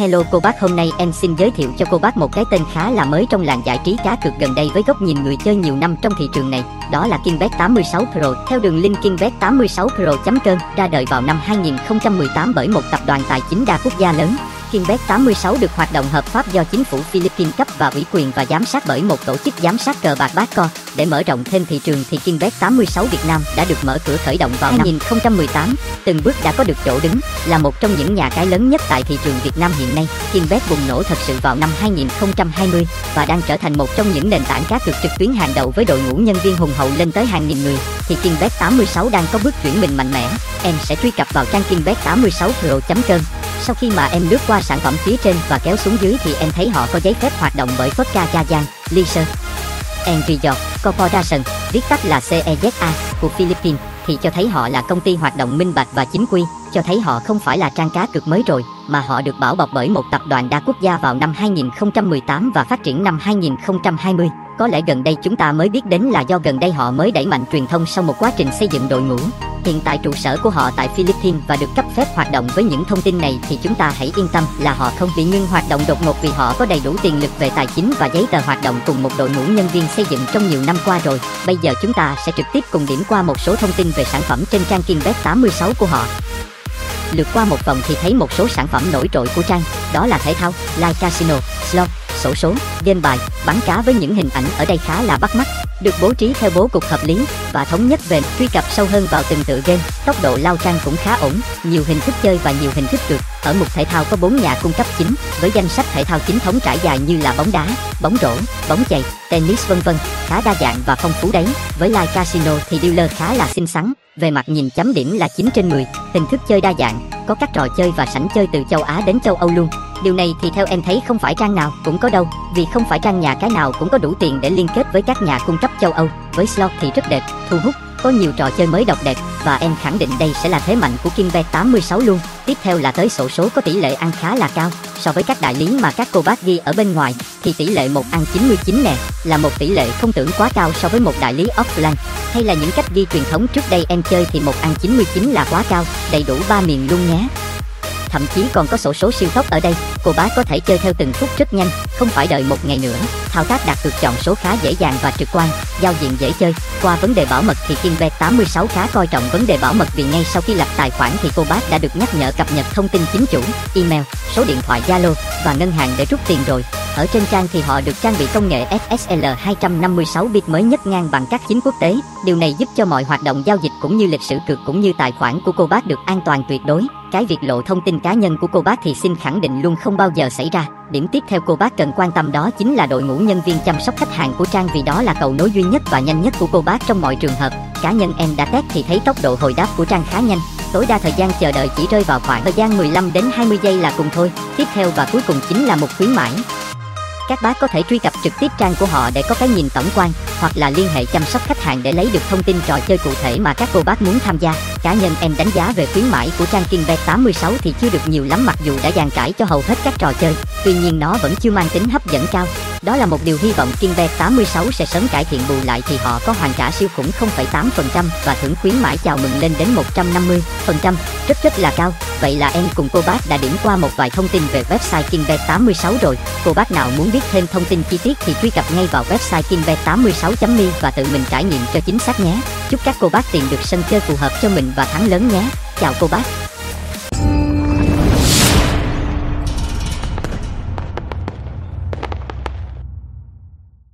Hello cô bác hôm nay em xin giới thiệu cho cô bác một cái tên khá là mới trong làng giải trí cá cược gần đây với góc nhìn người chơi nhiều năm trong thị trường này, đó là KingBet 86 Pro. Theo đường link KingBet 86 Pro.com ra đời vào năm 2018 bởi một tập đoàn tài chính đa quốc gia lớn. KingBet 86 được hoạt động hợp pháp do chính phủ Philippines cấp và ủy quyền và giám sát bởi một tổ chức giám sát cờ bạc Bacco. Để mở rộng thêm thị trường thì KingBet 86 Việt Nam đã được mở cửa khởi động vào năm 2018, từng bước đã có được chỗ đứng, là một trong những nhà cái lớn nhất tại thị trường Việt Nam hiện nay. KingBet bùng nổ thật sự vào năm 2020 và đang trở thành một trong những nền tảng cá cược trực tuyến hàng đầu với đội ngũ nhân viên hùng hậu lên tới hàng nghìn người. Thì KingBet 86 đang có bước chuyển mình mạnh mẽ. Em sẽ truy cập vào trang KingBet 86 Pro.com sau khi mà em lướt qua sản phẩm phía trên và kéo xuống dưới thì em thấy họ có giấy phép hoạt động bởi Vodka Ca Giang, Leisure and Resort Corporation, viết tắt là CEZA của Philippines thì cho thấy họ là công ty hoạt động minh bạch và chính quy, cho thấy họ không phải là trang cá cược mới rồi, mà họ được bảo bọc bởi một tập đoàn đa quốc gia vào năm 2018 và phát triển năm 2020. Có lẽ gần đây chúng ta mới biết đến là do gần đây họ mới đẩy mạnh truyền thông sau một quá trình xây dựng đội ngũ. Hiện tại trụ sở của họ tại Philippines và được cấp phép hoạt động với những thông tin này thì chúng ta hãy yên tâm là họ không bị ngưng hoạt động đột ngột vì họ có đầy đủ tiền lực về tài chính và giấy tờ hoạt động cùng một đội ngũ nhân viên xây dựng trong nhiều năm qua rồi. Bây giờ chúng ta sẽ trực tiếp cùng điểm qua một số thông tin về sản phẩm trên trang Kinbet 86 của họ. Lượt qua một vòng thì thấy một số sản phẩm nổi trội của trang, đó là thể thao, live casino, slot, sổ số, game bài, bắn cá với những hình ảnh ở đây khá là bắt mắt, được bố trí theo bố cục hợp lý và thống nhất về truy cập sâu hơn vào từng tựa game. Tốc độ lao trang cũng khá ổn, nhiều hình thức chơi và nhiều hình thức cược. Ở mục thể thao có 4 nhà cung cấp chính với danh sách thể thao chính thống trải dài như là bóng đá, bóng rổ, bóng chày, tennis vân vân, khá đa dạng và phong phú đấy. Với live casino thì dealer khá là xinh xắn, về mặt nhìn chấm điểm là 9 trên 10, hình thức chơi đa dạng, có các trò chơi và sảnh chơi từ châu Á đến châu Âu luôn. Điều này thì theo em thấy không phải trang nào cũng có đâu, vì không phải trang nhà cái nào cũng có đủ tiền để liên kết với các nhà cung cấp châu Âu. Với slot thì rất đẹp, thu hút, có nhiều trò chơi mới độc đẹp và em khẳng định đây sẽ là thế mạnh của Kinbet 86 luôn. Tiếp theo là tới sổ số có tỷ lệ ăn khá là cao so với các đại lý mà các cô bác ghi ở bên ngoài thì tỷ lệ một ăn 99 nè là một tỷ lệ không tưởng quá cao so với một đại lý offline hay là những cách ghi truyền thống trước đây em chơi thì một ăn 99 là quá cao đầy đủ ba miền luôn nhé thậm chí còn có sổ số siêu tốc ở đây. Cô bá có thể chơi theo từng phút rất nhanh, không phải đợi một ngày nữa. Thao tác đặt cược chọn số khá dễ dàng và trực quan, giao diện dễ chơi. Qua vấn đề bảo mật thì Kinbet 86 khá coi trọng vấn đề bảo mật vì ngay sau khi lập tài khoản thì cô bác đã được nhắc nhở cập nhật thông tin chính chủ, email, số điện thoại Zalo và ngân hàng để rút tiền rồi ở trên trang thì họ được trang bị công nghệ SSL 256 bit mới nhất ngang bằng các chính quốc tế. Điều này giúp cho mọi hoạt động giao dịch cũng như lịch sử cược cũng như tài khoản của cô bác được an toàn tuyệt đối. Cái việc lộ thông tin cá nhân của cô bác thì xin khẳng định luôn không bao giờ xảy ra. Điểm tiếp theo cô bác cần quan tâm đó chính là đội ngũ nhân viên chăm sóc khách hàng của Trang vì đó là cầu nối duy nhất và nhanh nhất của cô bác trong mọi trường hợp. Cá nhân em đã test thì thấy tốc độ hồi đáp của Trang khá nhanh. Tối đa thời gian chờ đợi chỉ rơi vào khoảng thời gian 15 đến 20 giây là cùng thôi. Tiếp theo và cuối cùng chính là một khuyến mãi. Các bác có thể truy cập trực tiếp trang của họ để có cái nhìn tổng quan, hoặc là liên hệ chăm sóc khách hàng để lấy được thông tin trò chơi cụ thể mà các cô bác muốn tham gia. Cá nhân em đánh giá về khuyến mãi của trang Kingbet 86 thì chưa được nhiều lắm mặc dù đã dàn trải cho hầu hết các trò chơi. Tuy nhiên nó vẫn chưa mang tính hấp dẫn cao. Đó là một điều hy vọng Kingbet 86 sẽ sớm cải thiện bù lại thì họ có hoàn trả siêu khủng 0,8% và thưởng khuyến mãi chào mừng lên đến 150%, rất rất là cao. Vậy là em cùng cô bác đã điểm qua một vài thông tin về website Kingbet 86 rồi. Cô bác nào muốn biết thêm thông tin chi tiết thì truy cập ngay vào website kingbet86.me và tự mình trải nghiệm cho chính xác nhé. Chúc các cô bác tìm được sân chơi phù hợp cho mình và thắng lớn nhé. Chào cô bác.